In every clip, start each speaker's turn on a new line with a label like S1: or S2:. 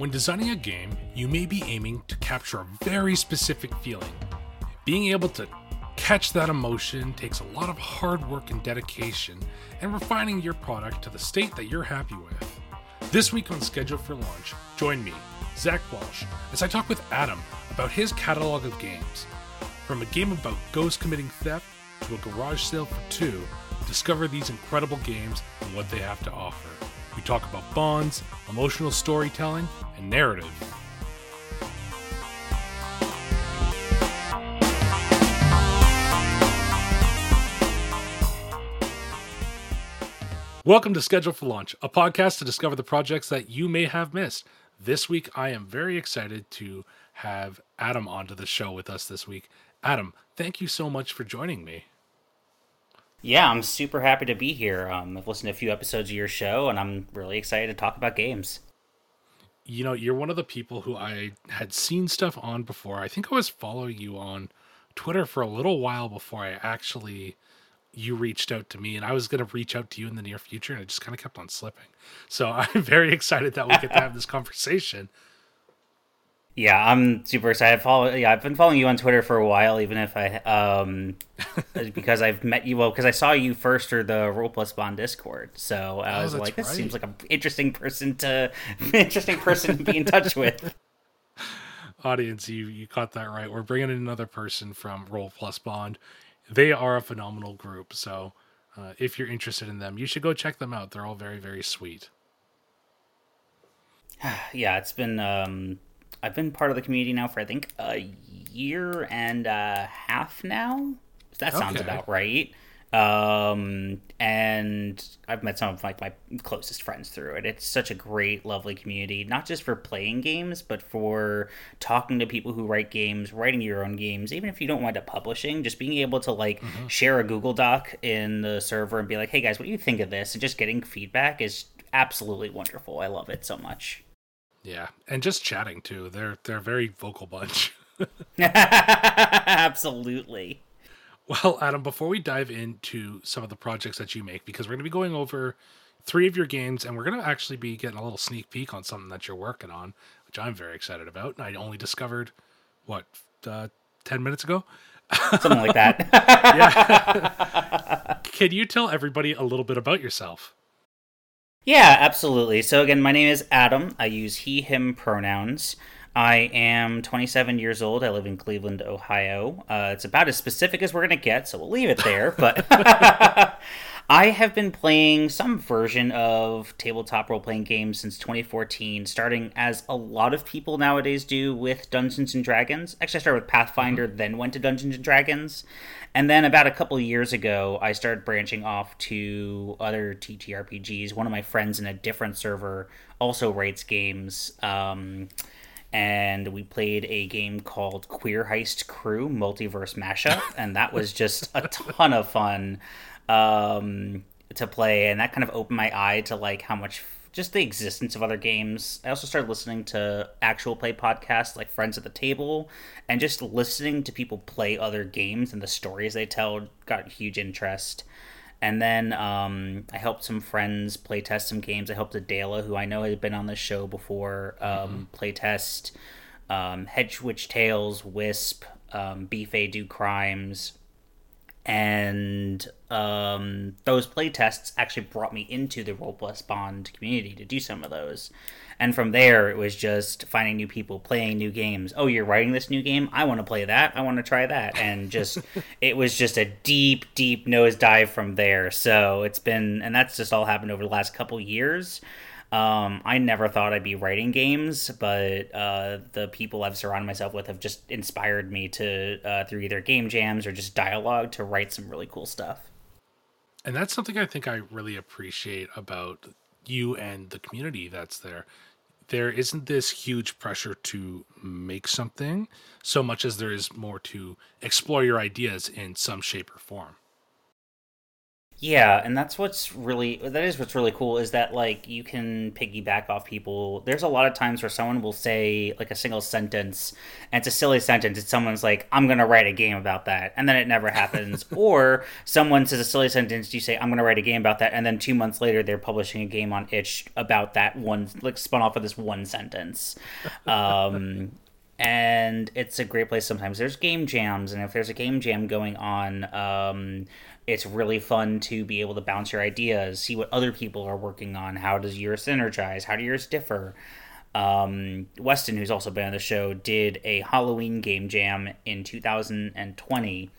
S1: When designing a game, you may be aiming to capture a very specific feeling. Being able to catch that emotion takes a lot of hard work and dedication and refining your product to the state that you're happy with. This week on Schedule for Launch, join me, Zach Walsh, as I talk with Adam about his catalog of games. From a game about ghosts committing theft to a garage sale for two, discover these incredible games and what they have to offer. We talk about bonds, emotional storytelling, and narrative. Welcome to Schedule for Launch, a podcast to discover the projects that you may have missed. This week, I am very excited to have Adam onto the show with us this week. Adam, thank you so much for joining me.
S2: Yeah, I'm super happy to be here. Um, I've listened to a few episodes of your show, and I'm really excited to talk about games.
S1: You know, you're one of the people who I had seen stuff on before. I think I was following you on Twitter for a little while before I actually you reached out to me and I was going to reach out to you in the near future and it just kind of kept on slipping. So I'm very excited that we get to have this conversation.
S2: Yeah, I'm super excited. Follow, yeah, I've been following you on Twitter for a while, even if I, um, because I've met you well, because I saw you first through the Role Plus Bond Discord. So I oh, was like, this right. seems like an interesting person to, interesting person to be in touch with.
S1: Audience, you you caught that right. We're bringing in another person from Role Plus Bond. They are a phenomenal group. So uh, if you're interested in them, you should go check them out. They're all very very sweet.
S2: yeah, it's been um I've been part of the community now for I think a year and a half now. That sounds okay. about right. Um, and I've met some of like my closest friends through it. It's such a great, lovely community, not just for playing games, but for talking to people who write games, writing your own games. Even if you don't wind up publishing, just being able to like mm-hmm. share a Google Doc in the server and be like, "Hey guys, what do you think of this?" and just getting feedback is absolutely wonderful. I love it so much.
S1: Yeah, and just chatting too. They're they're a very vocal bunch.
S2: Absolutely.
S1: Well, Adam, before we dive into some of the projects that you make, because we're going to be going over three of your games, and we're going to actually be getting a little sneak peek on something that you're working on, which I'm very excited about. And I only discovered what uh, ten minutes ago,
S2: something like that.
S1: yeah. Can you tell everybody a little bit about yourself?
S2: Yeah, absolutely. So, again, my name is Adam. I use he, him pronouns. I am 27 years old. I live in Cleveland, Ohio. Uh, it's about as specific as we're going to get, so we'll leave it there. But I have been playing some version of tabletop role playing games since 2014, starting as a lot of people nowadays do with Dungeons and Dragons. Actually, I started with Pathfinder, mm-hmm. then went to Dungeons and Dragons. And then about a couple years ago, I started branching off to other TTRPGs. One of my friends in a different server also writes games. Um, and we played a game called Queer Heist Crew Multiverse Mashup, and that was just a ton of fun um, to play. And that kind of opened my eye to like how much just the existence of other games. I also started listening to actual play podcasts like Friends at the Table, and just listening to people play other games and the stories they tell got huge interest. And then um, I helped some friends play test some games. I helped Adela, who I know has been on the show before, um, mm-hmm. play test um, Hedge Witch Tales, Wisp, um, Beefay Do Crimes, and um, those playtests actually brought me into the Plus Bond community to do some of those. And from there, it was just finding new people, playing new games. Oh, you're writing this new game? I want to play that. I want to try that. And just, it was just a deep, deep nosedive from there. So it's been, and that's just all happened over the last couple years. Um, I never thought I'd be writing games, but uh, the people I've surrounded myself with have just inspired me to, uh, through either game jams or just dialogue, to write some really cool stuff.
S1: And that's something I think I really appreciate about you and the community that's there. There isn't this huge pressure to make something so much as there is more to explore your ideas in some shape or form.
S2: Yeah, and that's what's really that is what's really cool is that like you can piggyback off people. There's a lot of times where someone will say like a single sentence and it's a silly sentence. It's someone's like, I'm gonna write a game about that and then it never happens. or someone says a silly sentence, you say, I'm gonna write a game about that, and then two months later they're publishing a game on itch about that one like spun off of this one sentence. Um and it's a great place sometimes there's game jams and if there's a game jam going on um, it's really fun to be able to bounce your ideas see what other people are working on. How does yours synergize? How do yours differ? Um, weston who's also been on the show did a halloween game jam in 2020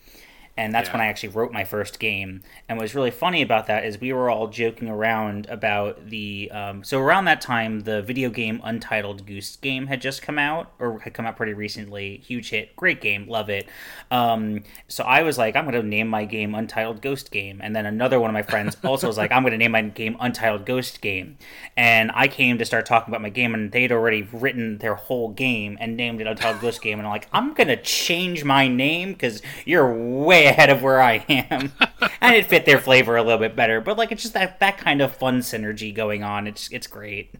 S2: and that's
S1: Yeah.
S2: when I actually wrote my first game. And what's really funny about that is we were all joking around about the. Um, so around that time, the video game Untitled Goose Game had just come out, or had come out pretty recently. Huge hit, great game, love it. Um, so I was like, I'm going to name my game Untitled Ghost Game, and then another one of my friends also was like, I'm going to name my game Untitled Ghost Game. And I came to start talking about my game, and they'd already written their whole game and named it Untitled Ghost Game. And I'm like, I'm going to change my name because you're way ahead of where I am. and it fit their flavor a little bit better. But like, it's just that that kind of fun synergy going on. It's it's great.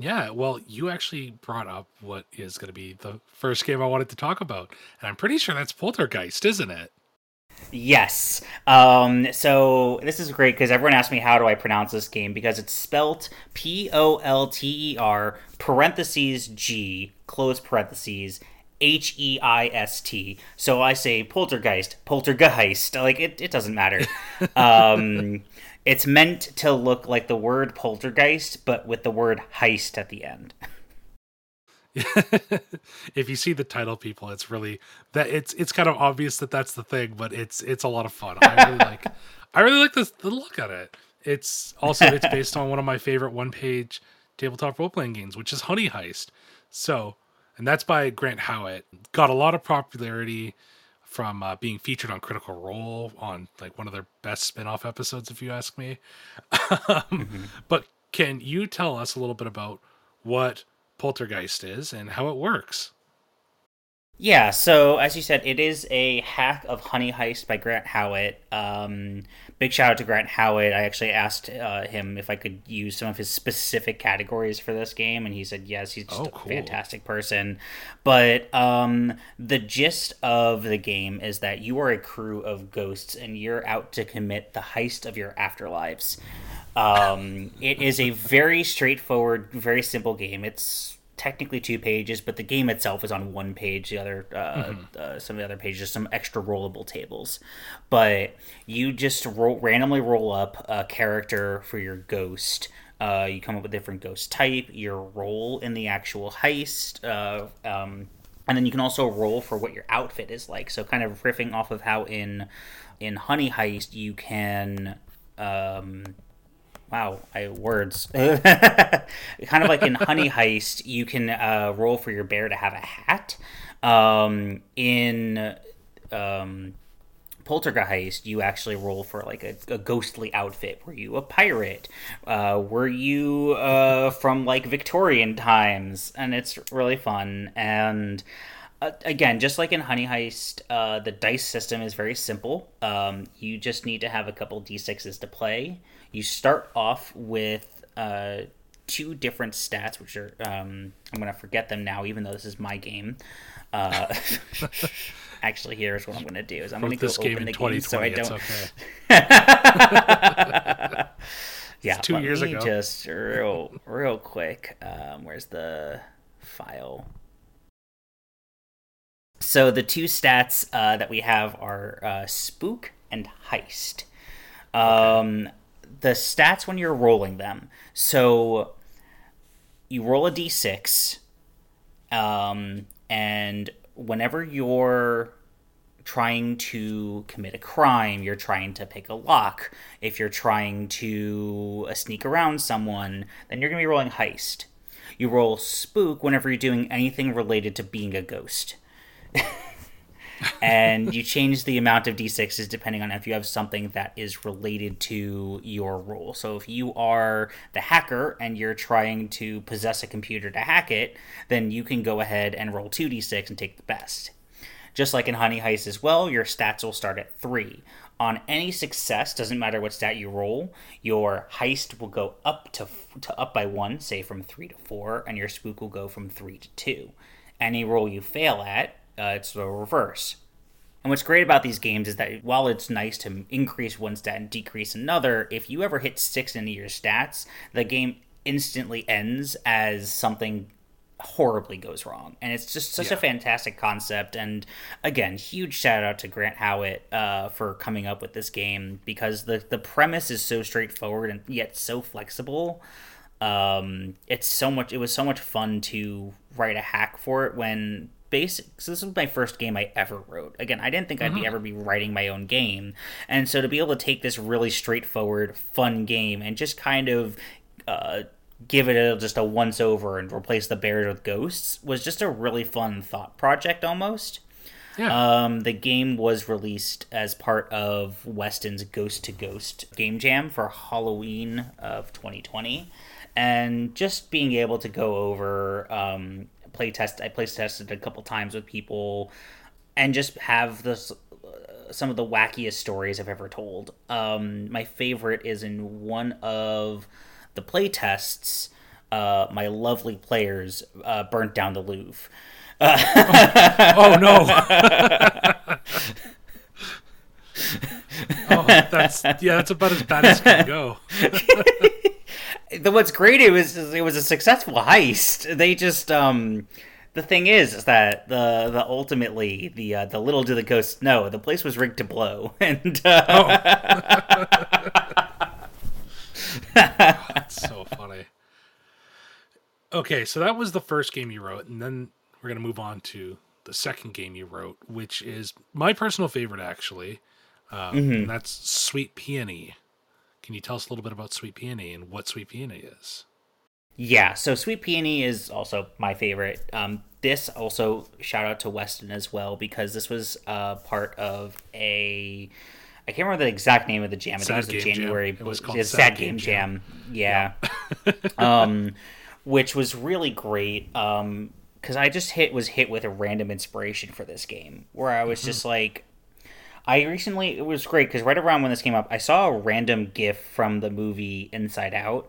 S1: Yeah, well, you actually brought up what is going to be the first game I wanted to talk about, and I'm pretty sure that's Poltergeist, isn't it?
S2: Yes. Um, so this is great because everyone asks me how do I pronounce this game because it's spelt P O L T E R parentheses G close parentheses H E I S T. So I say poltergeist, poltergeist. Like it, it doesn't matter. um, it's meant to look like the word poltergeist, but with the word heist at the end.
S1: if you see the title, people, it's really that it's it's kind of obvious that that's the thing, but it's it's a lot of fun. I really like I really like this the look at it. It's also it's based on one of my favorite one page tabletop role playing games, which is Honey Heist. So, and that's by Grant Howitt. Got a lot of popularity from uh, being featured on Critical Role on like one of their best spin-off episodes, if you ask me. um, But can you tell us a little bit about what Poltergeist is and how it works?
S2: Yeah, so as you said, it is a hack of Honey Heist by Grant Howitt. Um, big shout out to Grant Howitt. I actually asked uh, him if I could use some of his specific categories for this game, and he said yes. He's just
S1: Oh,
S2: a fantastic person. But um, the gist of the game is that you are a crew of ghosts, and you're out to commit the heist of your afterlives. Um, it is a very straightforward, very simple game. It's technically two pages, but the game itself is on one page. The other, uh, uh, some of the other pages, just some extra rollable tables. But you just roll, randomly roll up a character for your ghost. Uh, you come up with different ghost type, your role in the actual heist, uh, um, and then you can also roll for what your outfit is like. So kind of riffing off of how in in Honey Heist you can. Um, Wow, I words. kind of like in Honey Heist, you can uh, roll for your bear to have a hat. Um, in um, Poltergeist, you actually roll for like a, a ghostly outfit. Were you a pirate? Uh, were you uh, from like Victorian times? And it's really fun. And uh, again, just like in Honey Heist, uh, the dice system is very simple. Um, you just need to have a couple d6s to play. You start off with uh, two different stats, which are um, I'm gonna forget them now, even though this is my game. Uh, actually, here's what I'm gonna do: is I'm gonna go open the game so I don't.
S1: It's okay.
S2: yeah,
S1: two
S2: let
S1: years
S2: me
S1: ago.
S2: Just real, real quick. Um, where's the file? So the two stats uh, that we have are uh, spook and heist. Um, The stats when you're rolling them. So you roll a d6, um, and whenever you're trying to commit a crime, you're trying to pick a lock. If you're trying to uh, sneak around someone, then you're going to be rolling heist. You roll spook whenever you're doing anything related to being a ghost. and you change the amount of d6s depending on if you have something that is related to your role. So if you are the hacker and you're trying to possess a computer to hack it, then you can go ahead and roll 2d6 and take the best. Just like in Honey Heist as well, your stats will start at three. On any success, doesn't matter what stat you roll, your heist will go up to, to up by one, say from three to four, and your spook will go from three to two. Any roll you fail at, uh, it's the reverse. And what's great about these games is that while it's nice to increase one stat and decrease another, if you ever hit six into your stats, the game instantly ends as something horribly goes wrong. And it's just such yeah. a fantastic concept. And again, huge shout out to Grant Howitt uh, for coming up with this game because the, the premise is so straightforward and yet so flexible. Um, it's so much, it was so much fun to write a hack for it when basic so this was my first game i ever wrote again i didn't think i'd be mm-hmm. ever be writing my own game and so to be able to take this really straightforward fun game and just kind of uh, give it a, just a once over and replace the bears with ghosts was just a really fun thought project almost. Yeah. Um, the game was released as part of Weston's Ghost to Ghost game jam for Halloween of 2020, and just being able to go over um, play test, I play tested a couple times with people, and just have this some of the wackiest stories I've ever told. Um, my favorite is in one of the play tests, uh, my lovely players uh, burnt down the Louvre.
S1: oh, oh, no! oh, that's yeah, that's about as bad as it can go.
S2: the what's great it was it was a successful heist. They just um the thing is, is that the the ultimately the uh, the little do the ghosts know the place was rigged to blow and uh,
S1: oh. That's so funny. Okay, so that was the first game you wrote, and then we're gonna move on to the second game you wrote, which is my personal favorite, actually. Um, mm-hmm. And that's Sweet Peony. Can you tell us a little bit about Sweet Peony and what Sweet Peony is?
S2: Yeah, so Sweet Peony is also my favorite. Um, this also shout out to Weston as well because this was uh, part of a I can't remember the exact name of the jam. I think it was the January. Jam. It was called Sad, Sad Game, Game Jam. Jam. Yeah. yeah. um, which was really great. Um, because I just hit was hit with a random inspiration for this game where I was mm-hmm. just like, I recently it was great because right around when this came up, I saw a random GIF from the movie Inside Out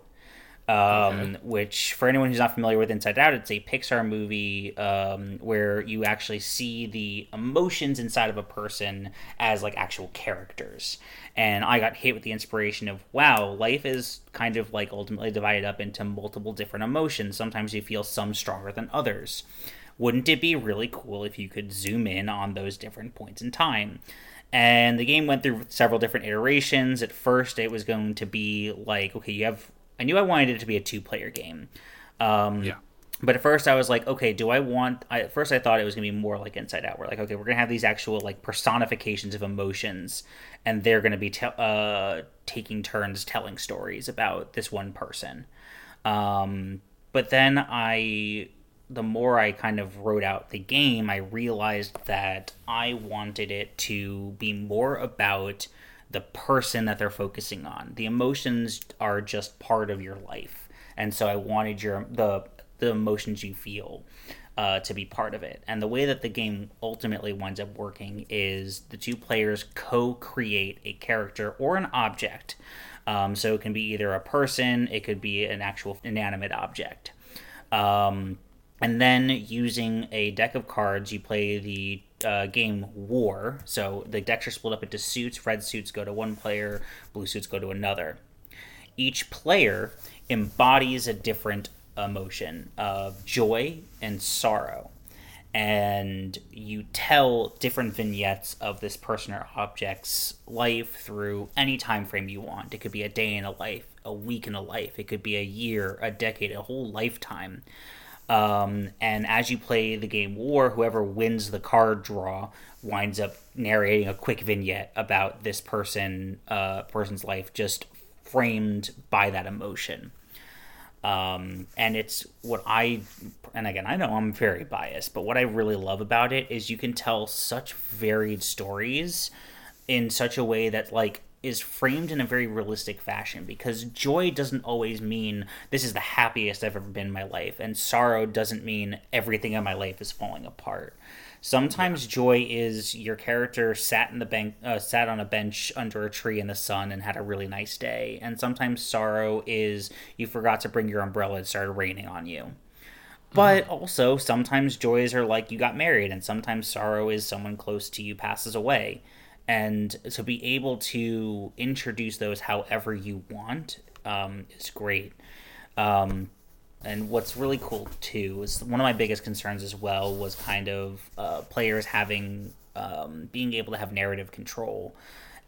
S2: um, okay. which for anyone who's not familiar with Inside Out, it's a Pixar movie um, where you actually see the emotions inside of a person as like actual characters. And I got hit with the inspiration of wow, life is kind of like ultimately divided up into multiple different emotions. Sometimes you feel some stronger than others. Wouldn't it be really cool if you could zoom in on those different points in time? And the game went through several different iterations. At first, it was going to be like, okay, you have I knew I wanted it to be a two player game. Um, yeah. But at first, I was like, okay, do I want? I, at first, I thought it was gonna be more like Inside Out. We're like, okay, we're gonna have these actual like personifications of emotions, and they're gonna be te- uh, taking turns telling stories about this one person. Um, but then I, the more I kind of wrote out the game, I realized that I wanted it to be more about the person that they're focusing on. The emotions are just part of your life, and so I wanted your the the emotions you feel uh, to be part of it. And the way that the game ultimately winds up working is the two players co-create a character or an object. Um, so it can be either a person, it could be an actual inanimate object. Um, and then using a deck of cards, you play the uh, game War. So the decks are split up into suits. Red suits go to one player, blue suits go to another. Each player embodies a different emotion of joy and sorrow. And you tell different vignettes of this person or object's life through any time frame you want. It could be a day in a life, a week in a life, it could be a year, a decade, a whole lifetime. Um, and as you play the game War, whoever wins the card draw winds up narrating a quick vignette about this person, uh, person's life, just framed by that emotion. Um, and it's what I, and again, I know I'm very biased, but what I really love about it is you can tell such varied stories in such a way that, like, is framed in a very realistic fashion because joy doesn't always mean this is the happiest I've ever been in my life, and sorrow doesn't mean everything in my life is falling apart. Sometimes yeah. joy is your character sat in the bank, uh, sat on a bench under a tree in the sun and had a really nice day, and sometimes sorrow is you forgot to bring your umbrella and started raining on you. But mm-hmm. also, sometimes joys are like you got married, and sometimes sorrow is someone close to you passes away and to be able to introduce those however you want um, is great. Um, and what's really cool too is one of my biggest concerns as well was kind of uh, players having um, being able to have narrative control.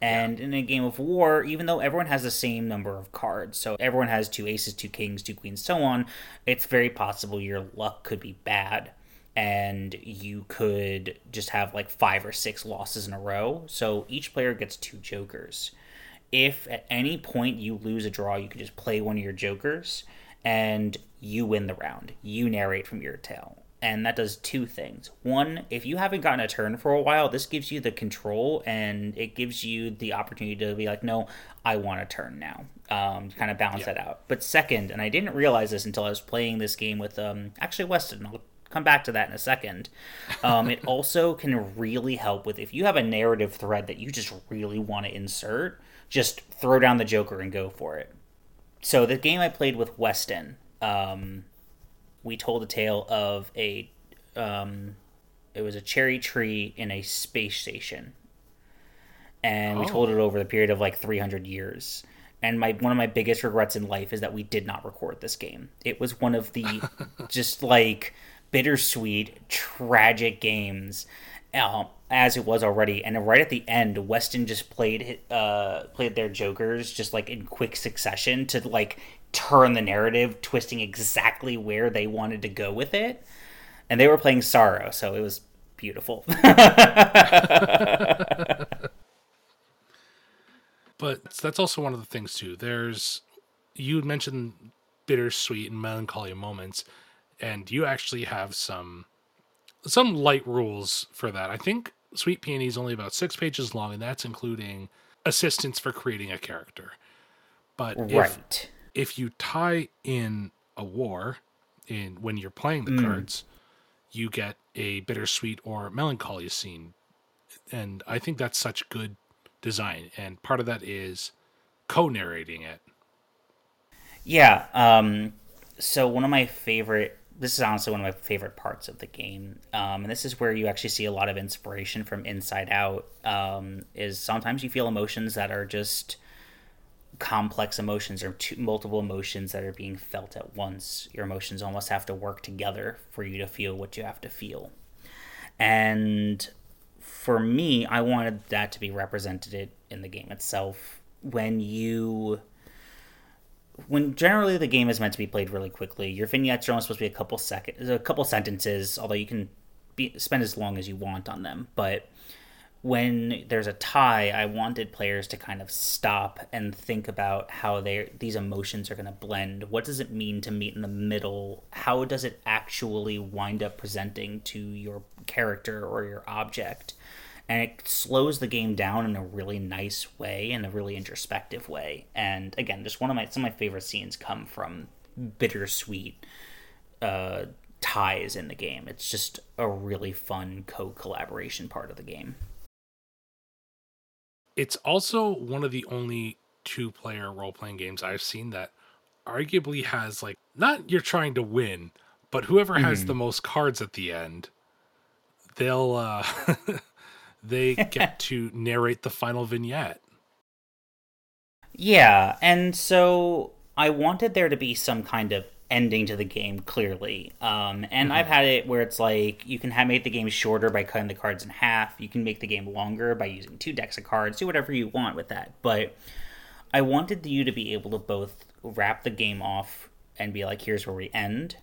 S2: And yeah. in a game of war, even though everyone has the same number of cards, so everyone has two aces, two kings, two queens, so on, it's very possible your luck could be bad and you could just have like five or six losses in a row. So each player gets two jokers. If at any point you lose a draw, you can just play one of your jokers and you win the round. You narrate from your tale. And that does two things. One, if you haven't gotten a turn for a while, this gives you the control and it gives you the opportunity to be like, no, I want a turn now. Um, kind of balance yeah. that out. But second, and I didn't realize this until I was playing this game with um, actually Weston. I'll come back to that in a second. Um, it also can really help with if you have a narrative thread that you just really want to insert, just throw down the Joker and go for it. So the game I played with Weston, um, we told a tale of a, um, it was a cherry tree in a space station, and oh. we told it over the period of like 300 years and my one of my biggest regrets in life is that we did not record this game. It was one of the just like bittersweet, tragic games. Uh, as it was already, and right at the end, Weston just played uh, played their jokers just like in quick succession to like turn the narrative, twisting exactly where they wanted to go with it, and they were playing sorrow, so it was beautiful.
S1: but that's also one of the things too. There's you mentioned bittersweet and melancholy moments and you actually have some some light rules for that. I think Sweet Peony is only about six pages long, and that's including assistance for creating a character. But right. if, if you tie in a war in when you're playing the mm. cards, you get a bittersweet or melancholy scene. And I think that's such good design. And part of that is co narrating it.
S2: Yeah. Um, so one of my favorite this is honestly one of my favorite parts of the game, um, and this is where you actually see a lot of inspiration from Inside Out. Um, is sometimes you feel emotions that are just complex emotions or two, multiple emotions that are being felt at once. Your emotions almost have to work together for you to feel what you have to feel. And for me, I wanted that to be represented in the game itself. When you when generally the game is meant to be played really quickly, your vignettes are only supposed to be a couple seconds, a couple sentences, although you can be, spend as long as you want on them. But when there's a tie, I wanted players to kind of stop and think about how they these emotions are going to blend. What does it mean to meet in the middle? How does it actually wind up presenting to your character or your object? And it slows the game down in a really nice way in a really introspective way. And again just one of my some of my favorite scenes come from bittersweet uh, ties in the game. It's just a really fun co-collaboration part of the game.
S1: It's also one of the only two player role-playing games i've seen that arguably has like not you're trying to win but whoever has mm-hmm. the most cards at the end they'll uh they get to narrate the final vignette.
S2: Yeah, and so I wanted there to be some kind of ending to the game clearly. Um, and mm-hmm. I've had it where it's like you can have make the game shorter by cutting the cards in half. You can make the game longer by using two decks of cards. Do whatever you want with that. But I wanted you to be able to both wrap the game off and be like, here's where we end,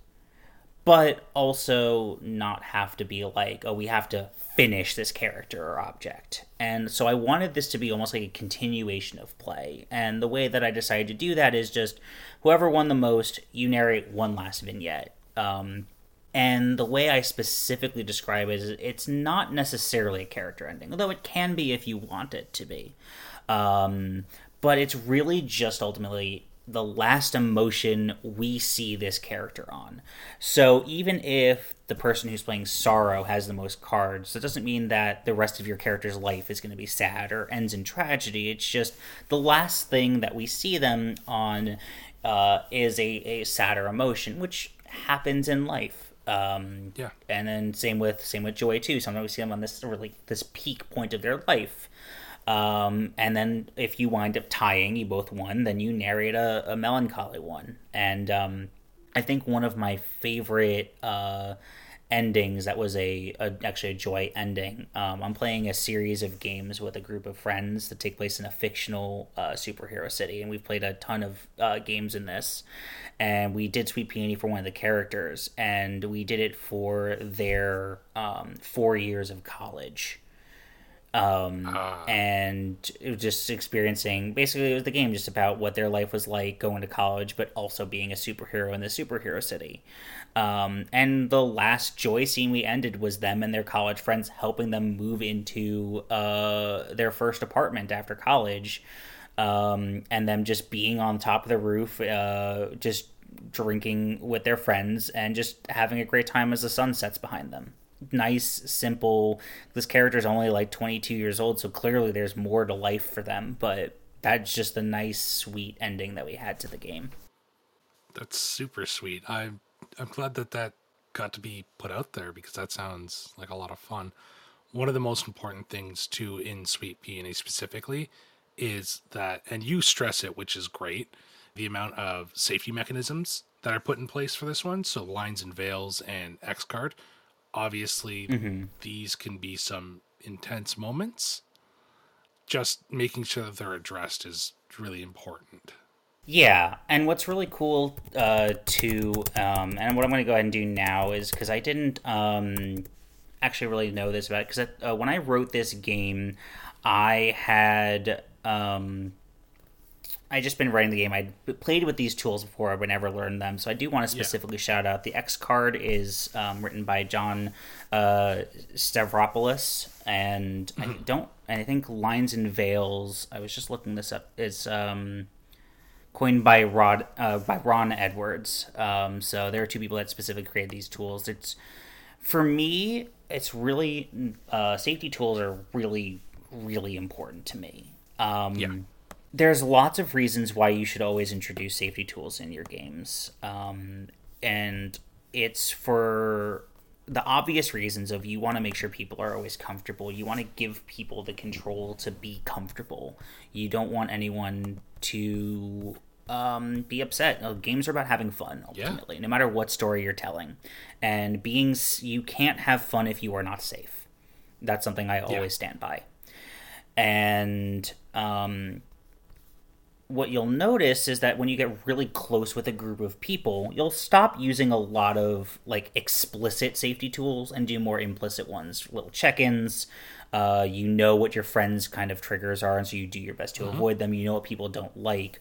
S2: but also not have to be like, oh, we have to finish this character or object. And so I wanted this to be almost like a continuation of play. And the way that I decided to do that is just whoever won the most, you narrate one last vignette. Um, and the way I specifically describe it is it's not necessarily a character ending, although it can be if you want it to be. Um, but it's really just ultimately the last emotion we see this character on. So even if the person who's playing sorrow has the most cards, that doesn't mean that the rest of your character's life is going to be sad or ends in tragedy. It's just the last thing that we see them on uh, is a, a sadder emotion, which happens in life. Um,
S1: Yeah.
S2: and then same with same with joy too. Sometimes we see them on this really this peak point of their life. Um, and then if you wind up tying, you both won, then you narrate a, a melancholy one. And um, I think one of my favorite uh, endings that was a, a actually a joy ending. Um, I'm playing a series of games with a group of friends that take place in a fictional uh, superhero city, and we've played a ton of uh, games in this. And we did Sweet Peony for one of the characters, and we did it for their um, four years of college um, and it was just experiencing basically it was the game just about what their life was like going to college but also being a superhero in the superhero city. Um, and the last joy scene we ended was them and their college friends helping them move into uh, their first apartment after college. Um, and them just being on top of the roof uh, just drinking with their friends and just having a great time as the sun sets behind them nice, simple. This character is only like 22 years old, so clearly there's more to life for them. But that's just a nice, sweet ending that we had to the game.
S1: That's super sweet. I'm I'm glad that that got to be put out there because that sounds like a lot of fun. One of the most important things too in Sweet Peony specifically is that, and you stress it, which is great, the amount of safety mechanisms that are put in place for this one. So lines and veils and X card. Obviously, these can be some intense moments. Just making sure that they're addressed is really important.
S2: Yeah, and what's really cool uh, to, um, and what I'm going to go ahead and do now is because I didn't um, actually really know this about because uh, when I wrote this game, I had um, I just been writing the game. I played with these tools before, but never learned them. So I do want to specifically shout out the X card is um, written by John uh, Stavropoulos, and I don't. And I think Lines and Veils. I was just looking this up. Is um, coined by Rod uh, by Ron Edwards. Um, so there are two people that specifically created these tools. It's for me. It's really uh, safety tools are really really important to me. Um,
S1: Yeah.
S2: There's lots of reasons why you should always introduce safety tools in your games. Um, and it's for the obvious reasons of you want to make sure people are always comfortable. You want to give people the control to be comfortable. You don't want anyone to um, be upset. Uh, games are about having fun ultimately, no matter what story you're telling. And being you can't have fun if you are not safe. That's something I always stand by. And um, what you'll notice is that when you get really close with a group of people, you'll stop using a lot of like explicit safety tools and do more implicit ones, little check-ins. Uh, you know what your friends' kind of triggers are, and so you do your best to avoid them. You know what people don't like,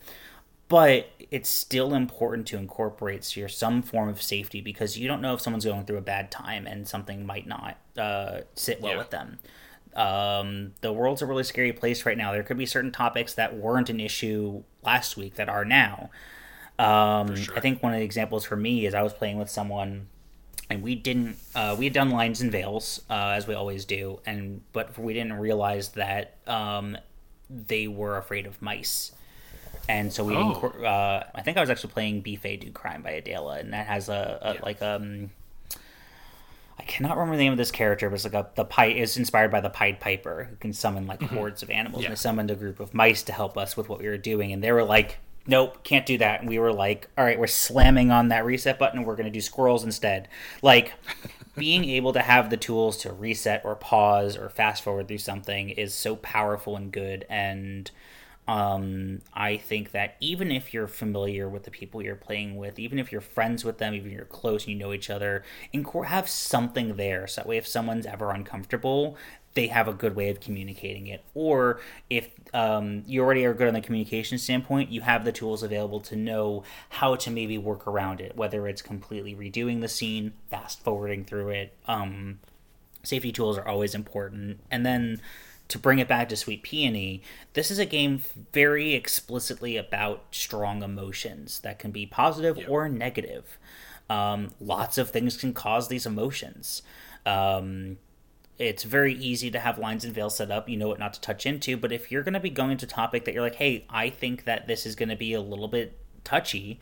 S2: but it's still important to incorporate your some form of safety because you don't know if someone's going through a bad time and something might not uh, sit well
S1: Yeah.
S2: with them um, the world's a really scary place right now. There could be certain topics that weren't an issue last week that are now. Um,
S1: sure.
S2: I think one of the examples for me is I was playing with someone, and we didn't. Uh, we had done lines and veils uh, as we always do, and but we didn't realize that um, they were afraid of mice. And so we,
S1: Oh.
S2: uh, I think I was actually playing Fay Do Crime by Adela, and that has a, a
S1: Yeah.
S2: like um, I cannot remember the name of this character, but it's like a the pied is inspired by the Pied Piper, who can summon like mm-hmm. hordes of animals.
S1: Yeah.
S2: And summoned a group of mice to help us with what we were doing, and they were like, "Nope, can't do that." And we were like, "All right, we're slamming on that reset button. We're going to do squirrels instead." Like being able to have the tools to reset or pause or fast forward through something is so powerful and good and um, I think that even if you're familiar with the people you're playing with, even if you're friends with them, even if you're close and you know each other, incor- have something there so that way if someone's ever uncomfortable, they have a good way of communicating it. Or if um, you already are good on the communication standpoint, you have the tools available to know how to maybe work around it, whether it's completely redoing the scene, fast forwarding through it. Um, safety tools are always important. And then to bring it back to Sweet Peony, this is a game very explicitly about strong emotions that can be positive yep. or negative. Um, lots of things can cause these emotions. Um, it's very easy to have lines and veils set up. You know what not to touch into. But if you're going to be going into a topic that you're like, hey, I think that this is going to be a little bit touchy,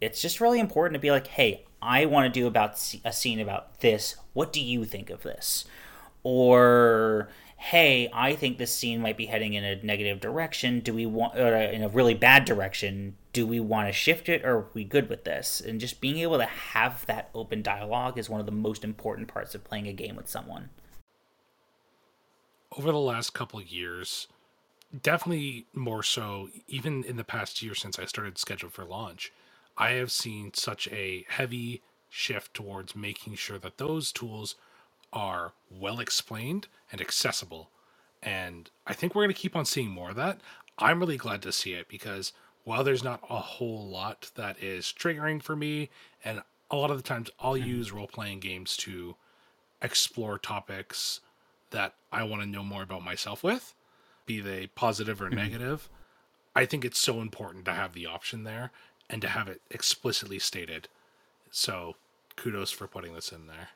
S2: it's just really important to be like, hey, I want to do about a scene about this. What do you think of this? Or hey, I think this scene might be heading in a negative direction. Do we want, or uh, in a really bad direction? Do we want to shift it, or are we good with this? And just being able to have that open dialogue is one of the most important parts of playing a game with someone.
S1: Over the last couple of years, definitely more so, even in the past year since I started scheduled for launch, I have seen such a heavy shift towards making sure that those tools are well explained and accessible. And I think we're going to keep on seeing more of that. I'm really glad to see it because while there's not a whole lot that is triggering for me, and a lot of the times I'll mm-hmm. use role playing games to explore topics that I want to know more about myself with, be they positive or mm-hmm. negative. I think it's so important to have the option there and to have it explicitly stated. So kudos for putting this in there.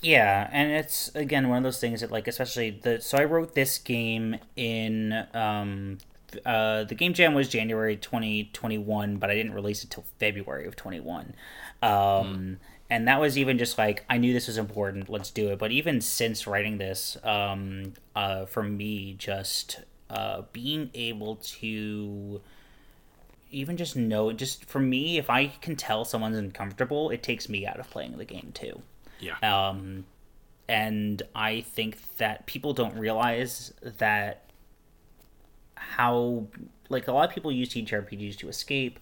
S2: Yeah, and it's again one of those things that like especially the so I wrote this game in um uh the game jam was January 2021, but I didn't release it till February of 21. Um mm. and that was even just like I knew this was important, let's do it. But even since writing this um uh for me just uh being able to even just know just for me if I can tell someone's uncomfortable, it takes me out of playing the game too.
S1: Yeah.
S2: Um, and I think that people don't realize that how like a lot of people use TTRPGs to escape,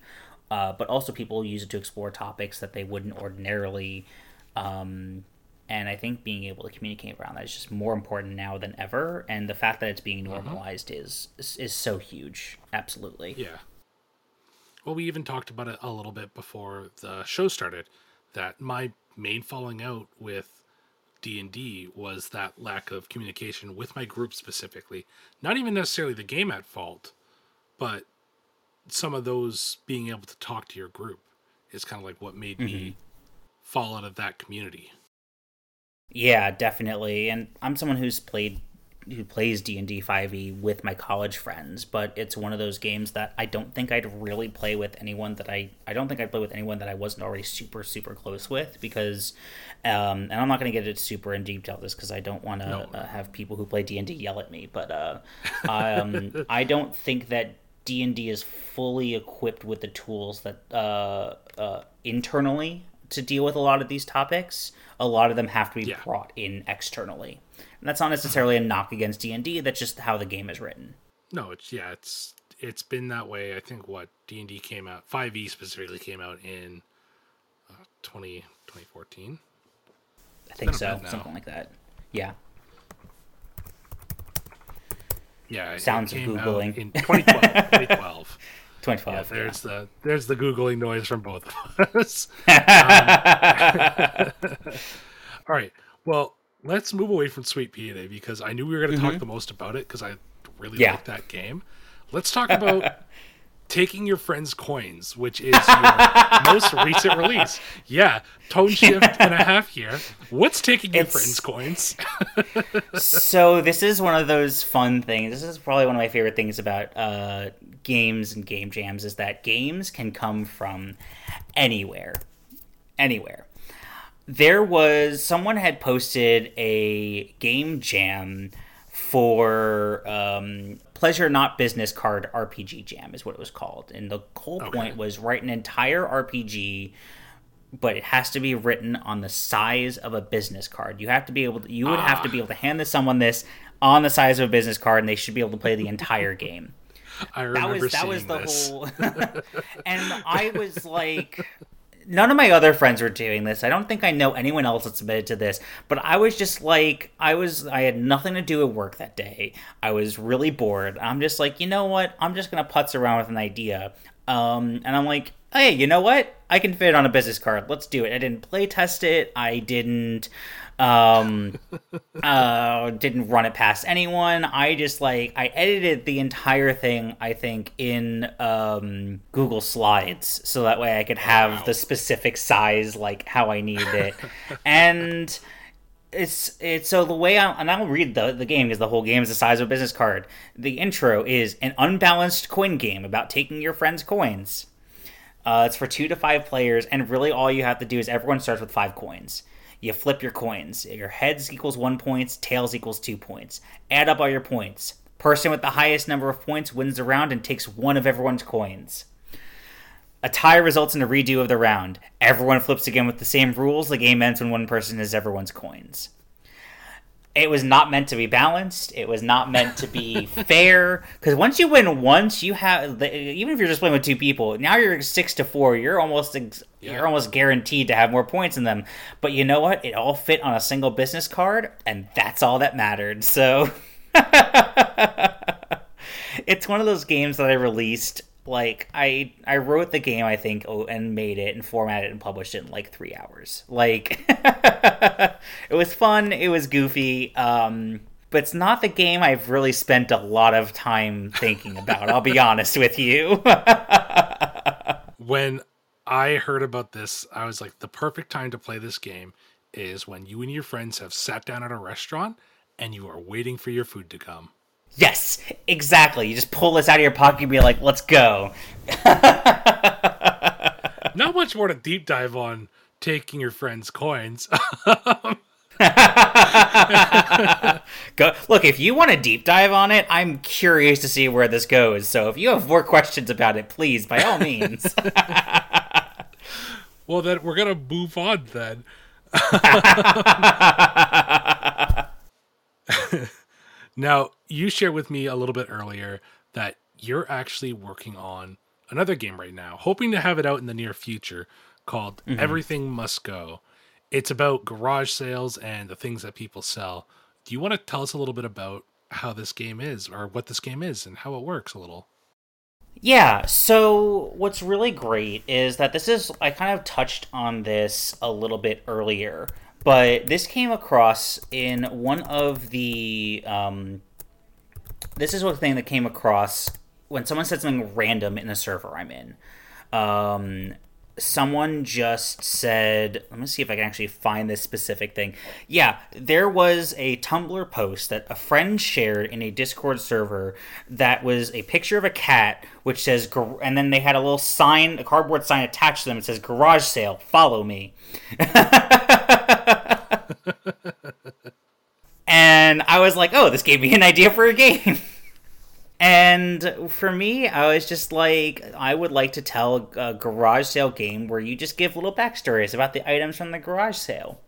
S2: uh, but also people use it to explore topics that they wouldn't ordinarily. Um, and I think being able to communicate around that is just more important now than ever. And the fact that it's being uh-huh. normalized uh-huh. is, is is so huge. Absolutely.
S1: Yeah. Well, we even talked about it a little bit before the show started. That my main falling out with D&D was that lack of communication with my group specifically. Not even necessarily the game at fault, but some of those being able to talk to your group is kind of like what made mm-hmm. me fall out of that community.
S2: Yeah, definitely. And I'm someone who's played who plays D&D 5e with my college friends, but it's one of those games that I don't think I'd really play with anyone that I I don't think I'd play with anyone that I wasn't already super super close with because um and I'm not going to get it super in detail this cuz I don't want to no. uh, have people who play D&D yell at me, but uh um I don't think that D&D is fully equipped with the tools that uh, uh internally to deal with a lot of these topics. A lot of them have to be yeah. brought in externally. And that's not necessarily a knock against D and D. That's just how the game is written.
S1: No, it's yeah, it's it's been that way. I think what D and D came out, Five E specifically came out in uh, 20, 2014.
S2: I think so, something like that. Yeah.
S1: Yeah,
S2: sounds of googling
S1: in 2012. 2012.
S2: 2012.
S1: Yeah, there's yeah. the there's the googling noise from both of us. um, all right. Well, let's move away from Sweet Peony because I knew we were going to mm-hmm. talk the most about it because I really yeah. like that game. Let's talk about taking your friend's coins, which is your most recent release. Yeah, tone shift and a half here. What's taking your it's... friend's coins?
S2: so this is one of those fun things. This is probably one of my favorite things about uh, games and game jams is that games can come from anywhere, anywhere there was someone had posted a game jam for um, pleasure not business card rpg jam is what it was called and the whole okay. point was write an entire rpg but it has to be written on the size of a business card you have to be able to you would ah. have to be ah. able to hand this someone this on the size of a business card and they should be able to play the entire game
S1: I remember
S2: that
S1: was
S2: that
S1: was
S2: the whole and i was like none of my other friends were doing this. I don't think I know anyone else that submitted to this, but I was just like, I was, I had nothing to do at work that day. I was really bored. I'm just like, you know what? I'm just gonna putz around with an idea. Um, and I'm like, hey, you know what? I can fit it on a business card. Let's do it. I didn't play test it. I didn't um uh didn't run it past anyone i just like i edited the entire thing i think in um google slides so that way i could have wow. the specific size like how i needed it and it's it's so the way I and I'll read the the game because the whole game is the size of a business card. The intro is an unbalanced coin game about taking your friends' coins. Uh, it's for two to five players, and really all you have to do is everyone starts with five coins. You flip your coins. Your heads equals one points, tails equals two points. Add up all your points. Person with the highest number of points wins the round and takes one of everyone's coins. A tie results in a redo of the round. Everyone flips again with the same rules. The game ends when one person has everyone's coins it was not meant to be balanced. It was not meant to be fair. Because once you win once, you have even if you're just playing with two people. Now you're six to four. You're almost yeah. you're almost guaranteed to have more points in them. But you know what? It all fit on a single business card, and that's all that mattered. So it's one of those games that I released like I I wrote the game I think oh, and made it and formatted it and published it in like three hours. Like it was fun. It was goofy. Um, but it's not the game I've really spent a lot of time thinking about. I'll be honest with you.
S1: when I heard about this, I was like, the perfect time to play this game is when you and your friends have sat down at a restaurant and you are waiting for your food to come.
S2: Yes, exactly. You just pull this out of your pocket and be like, let's go.
S1: Not much more to deep dive on taking your friend's coins.
S2: go look if you want to deep dive on it i'm curious to see where this goes so if you have more questions about it please by all means
S1: well then we're gonna move on then now you shared with me a little bit earlier that you're actually working on another game right now, hoping to have it out in the near future called mm-hmm. Everything Must Go. It's about garage sales and the things that people sell. Do you want to tell us a little bit about how this game is or what this game is and how it works a little?
S2: Yeah, so what's really great is that this is, I kind of touched on this a little bit earlier, but this came across in one of the um, this is one thing that came across when someone said something random in a server I'm in. Um, someone just said, let me see if I can actually find this specific thing. Yeah, there was a Tumblr post that a friend shared in a Discord server that was a picture of a cat, which says, and then they had a little sign, a cardboard sign attached to them. It says, garage sale, follow me. and I was like, oh, this gave me an idea for a game. and for me, I was just like, I would like to tell a garage sale game where you just give little backstories about the items from the garage sale.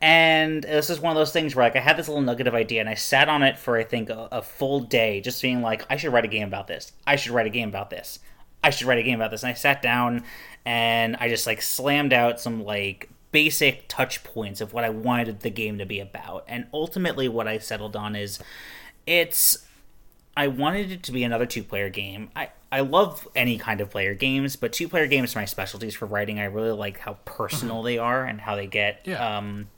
S2: And this is one of those things where like I had this little nugget of idea and I sat on it for I think a, a full day, just being like, I should write a game about this. I should write a game about this. I should write a game about this. And I sat down and I just like slammed out some like basic touch points of what I wanted the game to be about. And ultimately, what I settled on is it's. I wanted it to be another two player game. I, I love any kind of player games, but two player games are my specialties for writing. I really like how personal they are and how they get. Yeah. Um,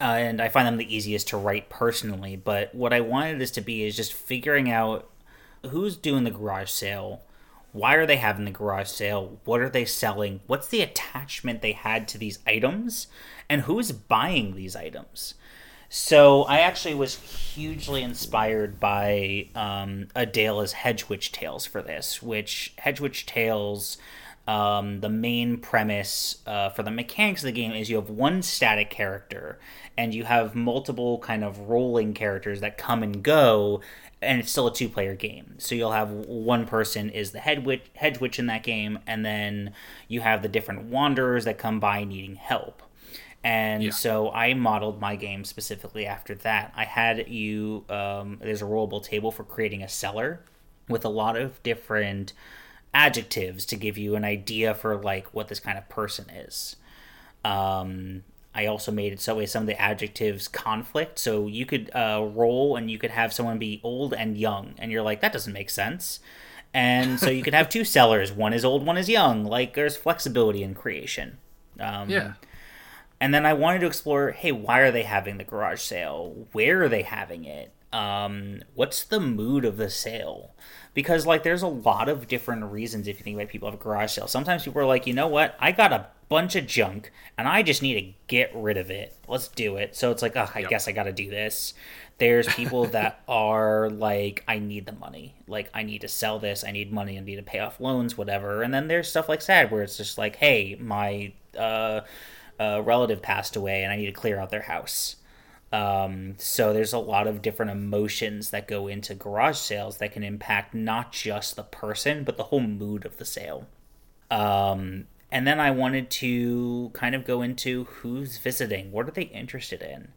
S2: uh, and I find them the easiest to write personally. But what I wanted this to be is just figuring out who's doing the garage sale, why are they having the garage sale? What are they selling? What's the attachment they had to these items? And who's buying these items? So I actually was hugely inspired by um, Adela's Hedgewitch Tales for this, which Hedgewitch Tales, um, the main premise uh, for the mechanics of the game is you have one static character and you have multiple kind of rolling characters that come and go and it's still a two player game. So you'll have one person is the head witch, hedge witch in that game, and then you have the different wanderers that come by needing help. And yeah. so I modeled my game specifically after that. I had you, um, there's a rollable table for creating a cellar with a lot of different adjectives to give you an idea for like what this kind of person is. Um, I also made it so way some of the adjectives conflict. So you could uh, roll and you could have someone be old and young, and you're like, that doesn't make sense. And so you could have two sellers. One is old, one is young. Like there's flexibility in creation. Um,
S1: Yeah.
S2: and then I wanted to explore hey, why are they having the garage sale? Where are they having it? Um, what's the mood of the sale? Because, like, there's a lot of different reasons if you think about people have a garage sale. Sometimes people are like, you know what? I got a bunch of junk and I just need to get rid of it. Let's do it. So it's like, oh, I guess I got to do this. There's people that are like, I need the money. Like, I need to sell this. I need money. I need to pay off loans, whatever. And then there's stuff like sad where it's just like, hey, my uh, uh, relative passed away and I need to clear out their house. Um, so there's a lot of different emotions that go into garage sales that can impact not just the person, but the whole mood of the sale. Um, and then I wanted to kind of go into who's visiting, what are they interested in?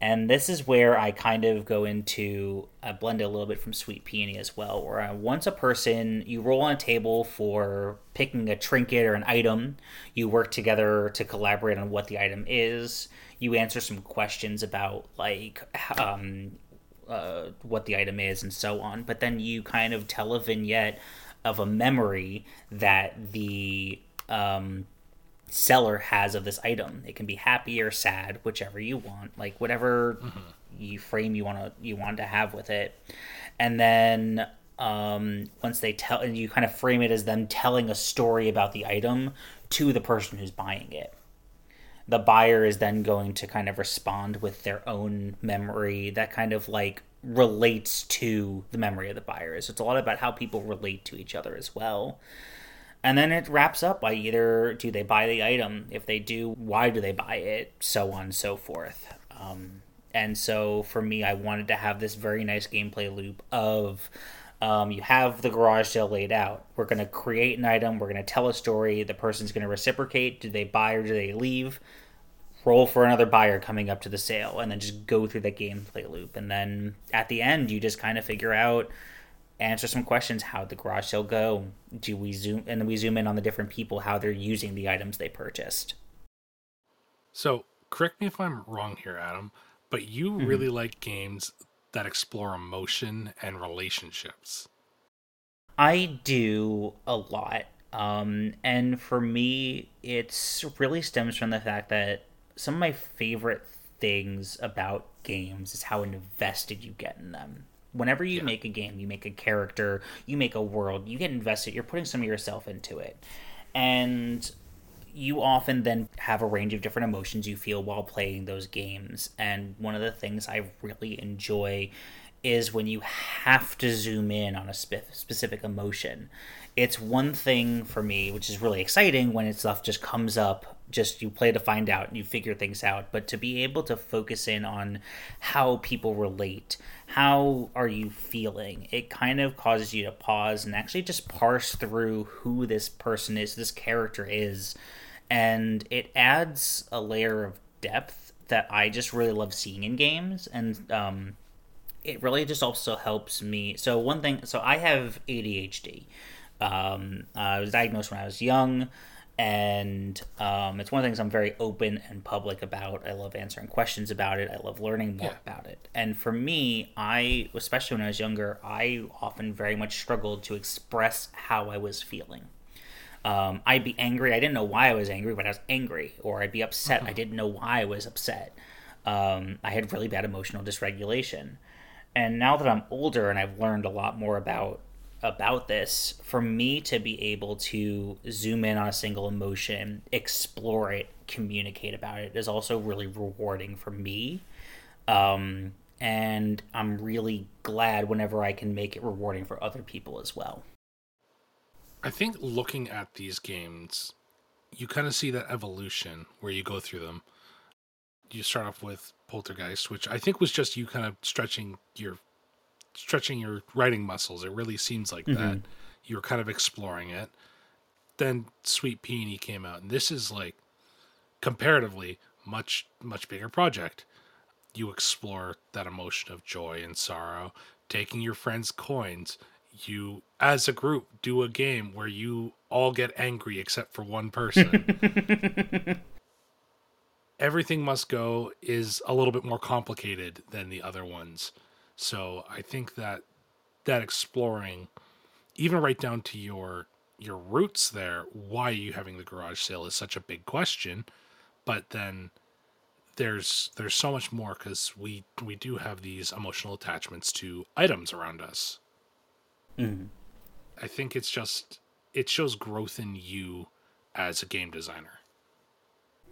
S2: And this is where I kind of go into, I blend a little bit from Sweet Peony as well, where I, once a person, you roll on a table for picking a trinket or an item, you work together to collaborate on what the item is, you answer some questions about like um, uh, what the item is and so on, but then you kind of tell a vignette of a memory that the um, seller has of this item. It can be happy or sad, whichever you want, like whatever you frame you want to you want to have with it. And then um, once they tell, and you kind of frame it as them telling a story about the item to the person who's buying it. The buyer is then going to kind of respond with their own memory that kind of like relates to the memory of the buyer. So it's a lot about how people relate to each other as well. And then it wraps up by either do they buy the item? If they do, why do they buy it? So on and so forth. Um, and so for me, I wanted to have this very nice gameplay loop of um, you have the garage sale laid out. We're going to create an item. We're going to tell a story. The person's going to reciprocate. Do they buy or do they leave? Roll for another buyer coming up to the sale, and then just go through the gameplay loop. And then at the end, you just kind of figure out answer some questions. How'd the garage sale go? Do we zoom and then we zoom in on the different people, how they're using the items they purchased.
S1: So, correct me if I'm wrong here, Adam, but you
S2: Mm-hmm.
S1: really like games that explore emotion and relationships.
S2: I do a lot. Um, and for me, it's really stems from the fact that some of my favorite things about games is how invested you get in them. Whenever you make a game, you make a character, you make a world, you get invested, you're putting some of yourself into it. And you often then have a range of different emotions you feel while playing those games. And one of the things I really enjoy is when you have to zoom in on a spe- specific emotion. It's one thing for me, which is really exciting when it stuff just comes up, just you play to find out and you figure things out. But to be able to focus in on how people relate, how are you feeling, it kind of causes you to pause and actually just parse through who this person is, this character is. And it adds a layer of depth that I just really love seeing in games. And um, it really just also helps me. So one thing, so I have ADHD. Um, I was diagnosed when I was young, and um, it's one of the things I'm very open and public about. I love answering questions about it. I love learning more
S1: Yeah.
S2: about it. And for me, I, especially when I was younger, I often very much struggled to express how I was feeling. Um, I'd be angry. I didn't know why I was angry, but I was angry. Or I'd be upset. I didn't know why I was upset. Um, I had really bad emotional dysregulation. And now that I'm older and I've learned a lot more about about this, for me to be able to zoom in on a single emotion, explore it, communicate about it is also really rewarding for me. Um, and I'm really glad whenever I can make it rewarding for other people as well.
S1: I think looking at these games, you kind of see that evolution where you go through them. You start off with Poltergeist, which I think was just you kind of stretching your stretching your writing muscles. It really seems like mm-hmm. that. You were kind of exploring it. Then Sweet Peony came out, and this is like comparatively much much bigger project. You explore that emotion of joy and sorrow, taking your friends' coins. You, as a group, do a game where you all get angry except for one person. Everything Must Go is a little bit more complicated than the other ones. So I think that that exploring even right down to your your roots there, why are you having the garage sale is such a big question. But then there's there's so much more because we we do have these emotional attachments to items around us.
S2: Mm.
S1: I think it's just it shows growth in you as a game designer.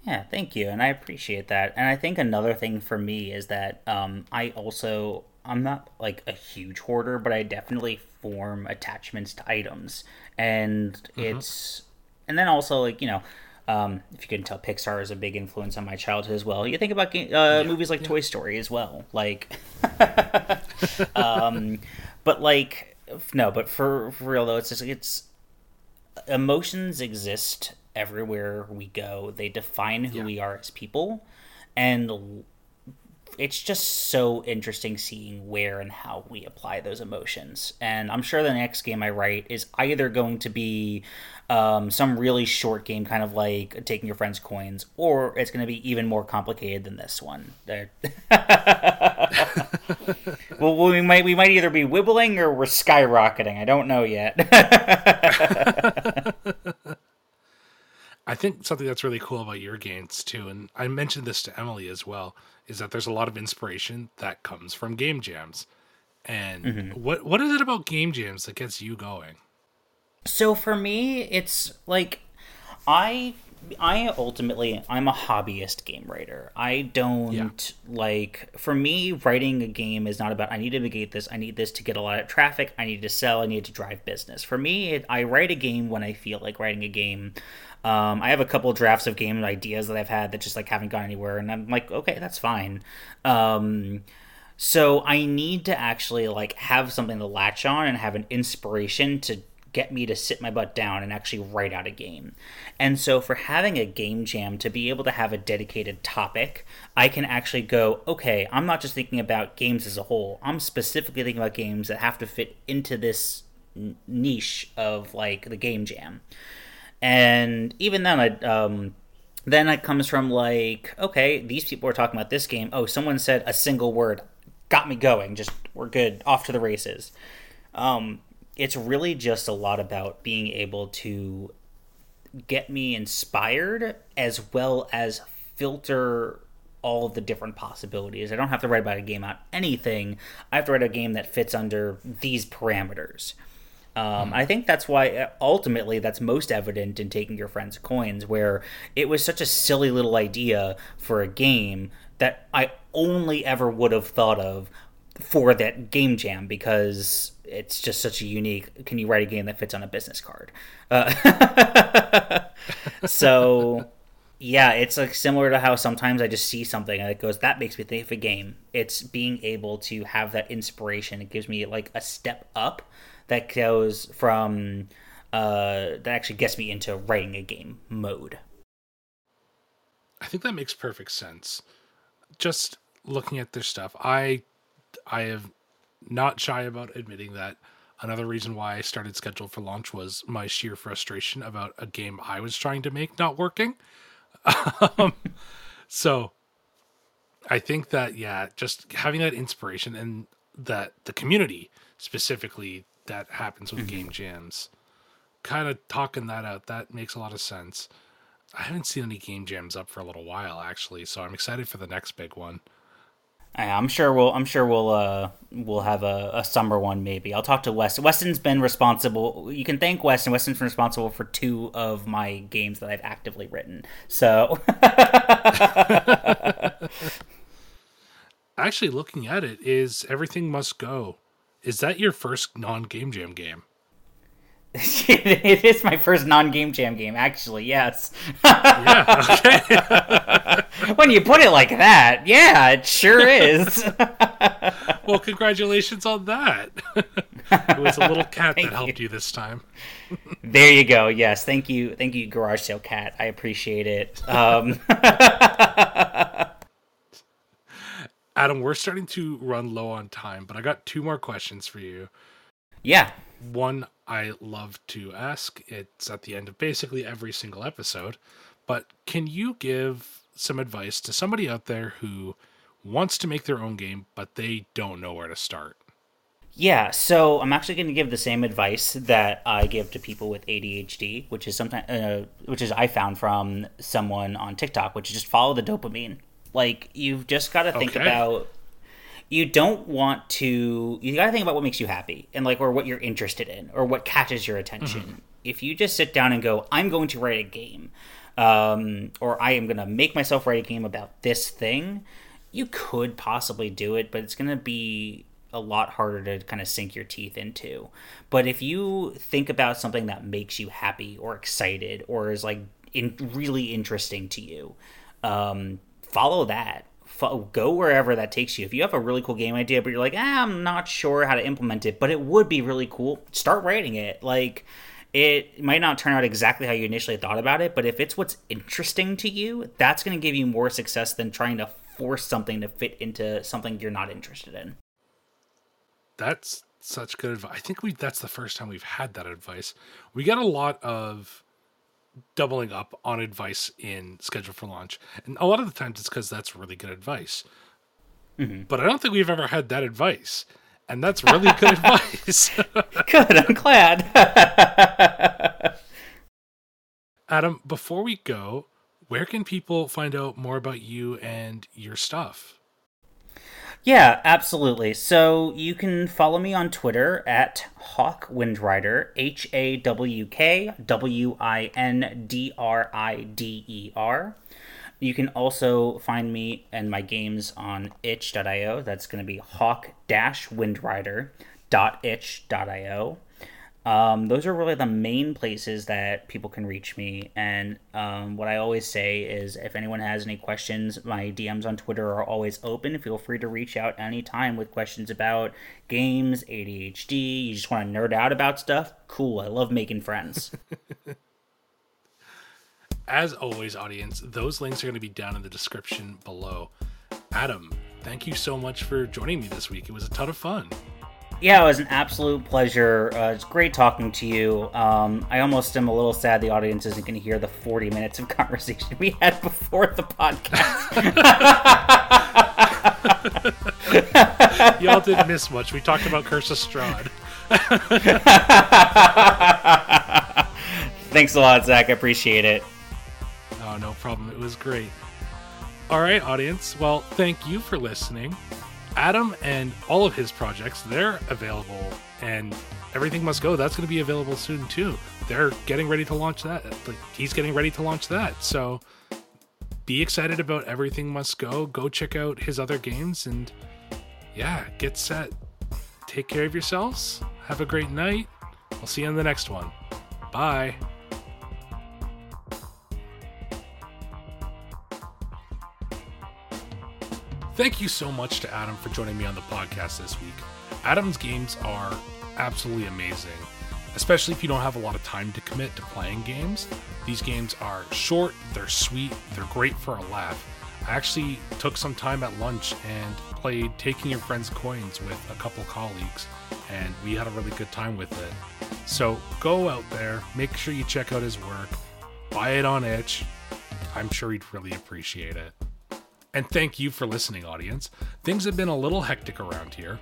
S2: Yeah, thank you, and I appreciate that. And I think another thing for me is that um, I also I'm not like a huge hoarder, but I definitely form attachments to items, and mm-hmm. it's and then also like you know. Um, if you can tell, Pixar is a big influence on my childhood as well. You think about uh, yeah, movies like yeah. Toy Story as well, like, um, but like, no, but for, for real though, it's just it's emotions exist everywhere we go. They define who yeah. we are as people, and it's just so interesting seeing where and how we apply those emotions. And I'm sure the next game I write is either going to be um, some really short game, kind of like taking your friend's coins, or it's going to be even more complicated than this one. well, we might we might either be wibbling or we're skyrocketing. I don't know yet.
S1: I think something that's really cool about your games too, and I mentioned this to Emily as well, is that there's a lot of inspiration that comes from game jams. And mm-hmm. what what is it about game jams that gets you going?
S2: So for me, it's like I I ultimately I'm a hobbyist game writer. I don't yeah. like for me writing a game is not about I need to negate this. I need this to get a lot of traffic. I need to sell. I need to drive business. For me, it, I write a game when I feel like writing a game. Um, I have a couple drafts of game ideas that I've had that just like haven't gone anywhere, and I'm like, okay, that's fine. Um, so I need to actually like have something to latch on and have an inspiration to get me to sit my butt down and actually write out a game. And so, for having a game jam to be able to have a dedicated topic, I can actually go, okay, I'm not just thinking about games as a whole, I'm specifically thinking about games that have to fit into this niche of like the game jam. And even then, I, um, then it comes from like, okay, these people are talking about this game. Oh, someone said a single word, got me going. Just we're good, off to the races. Um, it's really just a lot about being able to get me inspired as well as filter all of the different possibilities. I don't have to write about a game out anything. I have to write a game that fits under these parameters. Um, I think that's why uh, ultimately that's most evident in taking your friend's coins, where it was such a silly little idea for a game that I only ever would have thought of for that game jam because it's just such a unique. Can you write a game that fits on a business card? Uh, so yeah, it's like similar to how sometimes I just see something and it goes, that makes me think of a game. It's being able to have that inspiration. It gives me like a step up that goes from uh, that actually gets me into writing a game mode.
S1: I think that makes perfect sense. Just looking at their stuff, I I have not shy about admitting that another reason why I started schedule for launch was my sheer frustration about a game I was trying to make not working. um, so I think that yeah, just having that inspiration and that the community specifically that happens with mm-hmm. game jams, kind of talking that out, that makes a lot of sense. I haven't seen any game jams up for a little while actually, so I'm excited for the next big one.
S2: I'm sure we'll. I'm sure we'll. Uh, we'll have a, a summer one maybe. I'll talk to Weston. Weston's been responsible. You can thank Weston. Weston's been responsible for two of my games that I've actively written. So.
S1: Actually, looking at it, is everything must go. Is that your first non game jam game?
S2: it is my first non-game jam game, actually. Yes. yeah. Okay. when you put it like that, yeah, it sure is.
S1: well, congratulations on that. it was a little cat that helped you. you this time.
S2: there you go. Yes, thank you, thank you, Garage Sale Cat. I appreciate it. Um...
S1: Adam, we're starting to run low on time, but I got two more questions for you.
S2: Yeah.
S1: One I love to ask. It's at the end of basically every single episode. But can you give some advice to somebody out there who wants to make their own game, but they don't know where to start?
S2: Yeah, so I'm actually going to give the same advice that I give to people with ADHD, which is sometimes, uh, which is I found from someone on TikTok, which is just follow the dopamine. Like you've just got to think
S1: Okay.
S2: about. You don't want to. You got to think about what makes you happy and like, or what you're interested in, or what catches your attention. If you just sit down and go, "I'm going to write a game," um, or "I am going to make myself write a game about this thing," you could possibly do it, but it's going to be a lot harder to kind of sink your teeth into. But if you think about something that makes you happy or excited or is like in, really interesting to you, um, follow that. Go wherever that takes you. If you have a really cool game idea, but you're like, ah, I'm not sure how to implement it, but it would be really cool, start writing it. Like, it might not turn out exactly how you initially thought about it, but if it's what's interesting to you, that's going to give you more success than trying to force something to fit into something you're not interested in.
S1: That's such good advice. I think we that's the first time we've had that advice. We get a lot of doubling up on advice in schedule for launch, and a lot of the times it's because that's really good advice. Mm-hmm. But I don't think we've ever had that advice, and that's really good advice.
S2: Good, I'm glad.
S1: Adam, before we go, where can people find out more about you and your stuff?
S2: Yeah, absolutely. So you can follow me on Twitter at Hawk Windrider, H A W K W I N D R I D E R. You can also find me and my games on itch.io. That's going to be hawk windrider.itch.io. Um, those are really the main places that people can reach me. And um, what I always say is if anyone has any questions, my DMs on Twitter are always open. Feel free to reach out anytime with questions about games, ADHD, you just want to nerd out about stuff. Cool. I love making friends.
S1: As always, audience, those links are going to be down in the description below. Adam, thank you so much for joining me this week. It was a ton of fun.
S2: Yeah, it was an absolute pleasure. Uh, it's great talking to you. Um, I almost am a little sad the audience isn't going to hear the 40 minutes of conversation we had before the podcast.
S1: Y'all didn't miss much. We talked about Curse of Strahd.
S2: Thanks a lot, Zach. I appreciate it.
S1: Oh, no problem. It was great. All right, audience. Well, thank you for listening. Adam and all of his projects, they're available, and Everything Must Go, that's going to be available soon, too. They're getting ready to launch that. Like, he's getting ready to launch that. So be excited about Everything Must Go. Go check out his other games, and yeah, get set. Take care of yourselves. Have a great night. I'll see you on the next one. Bye. Thank you so much to Adam for joining me on the podcast this week. Adam's games are absolutely amazing, especially if you don't have a lot of time to commit to playing games. These games are short, they're sweet, they're great for a laugh. I actually took some time at lunch and played Taking Your Friend's Coins with a couple colleagues, and we had a really good time with it. So go out there, make sure you check out his work, buy it on itch. I'm sure he'd really appreciate it. And thank you for listening, audience. Things have been a little hectic around here.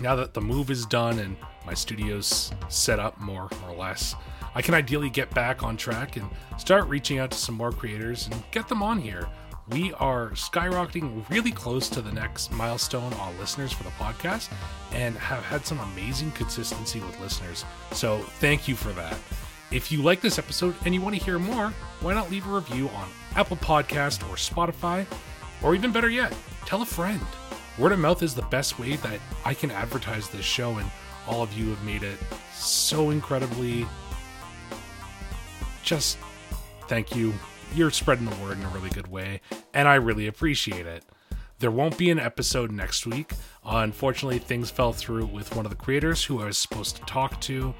S1: Now that the move is done and my studio's set up more or less, I can ideally get back on track and start reaching out to some more creators and get them on here. We are skyrocketing really close to the next milestone on listeners for the podcast and have had some amazing consistency with listeners. So, thank you for that. If you like this episode and you want to hear more, why not leave a review on Apple Podcast or Spotify? Or even better yet, tell a friend. Word of mouth is the best way that I can advertise this show, and all of you have made it so incredibly. Just thank you. You're spreading the word in a really good way, and I really appreciate it. There won't be an episode next week. Uh, unfortunately, things fell through with one of the creators who I was supposed to talk to,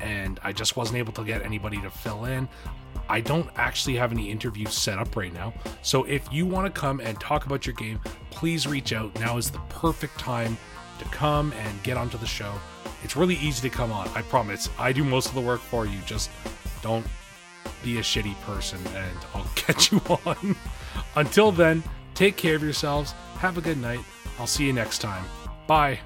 S1: and I just wasn't able to get anybody to fill in. I don't actually have any interviews set up right now. So if you want to come and talk about your game, please reach out. Now is the perfect time to come and get onto the show. It's really easy to come on, I promise. I do most of the work for you. Just don't be a shitty person and I'll catch you on. Until then, take care of yourselves. Have a good night. I'll see you next time. Bye.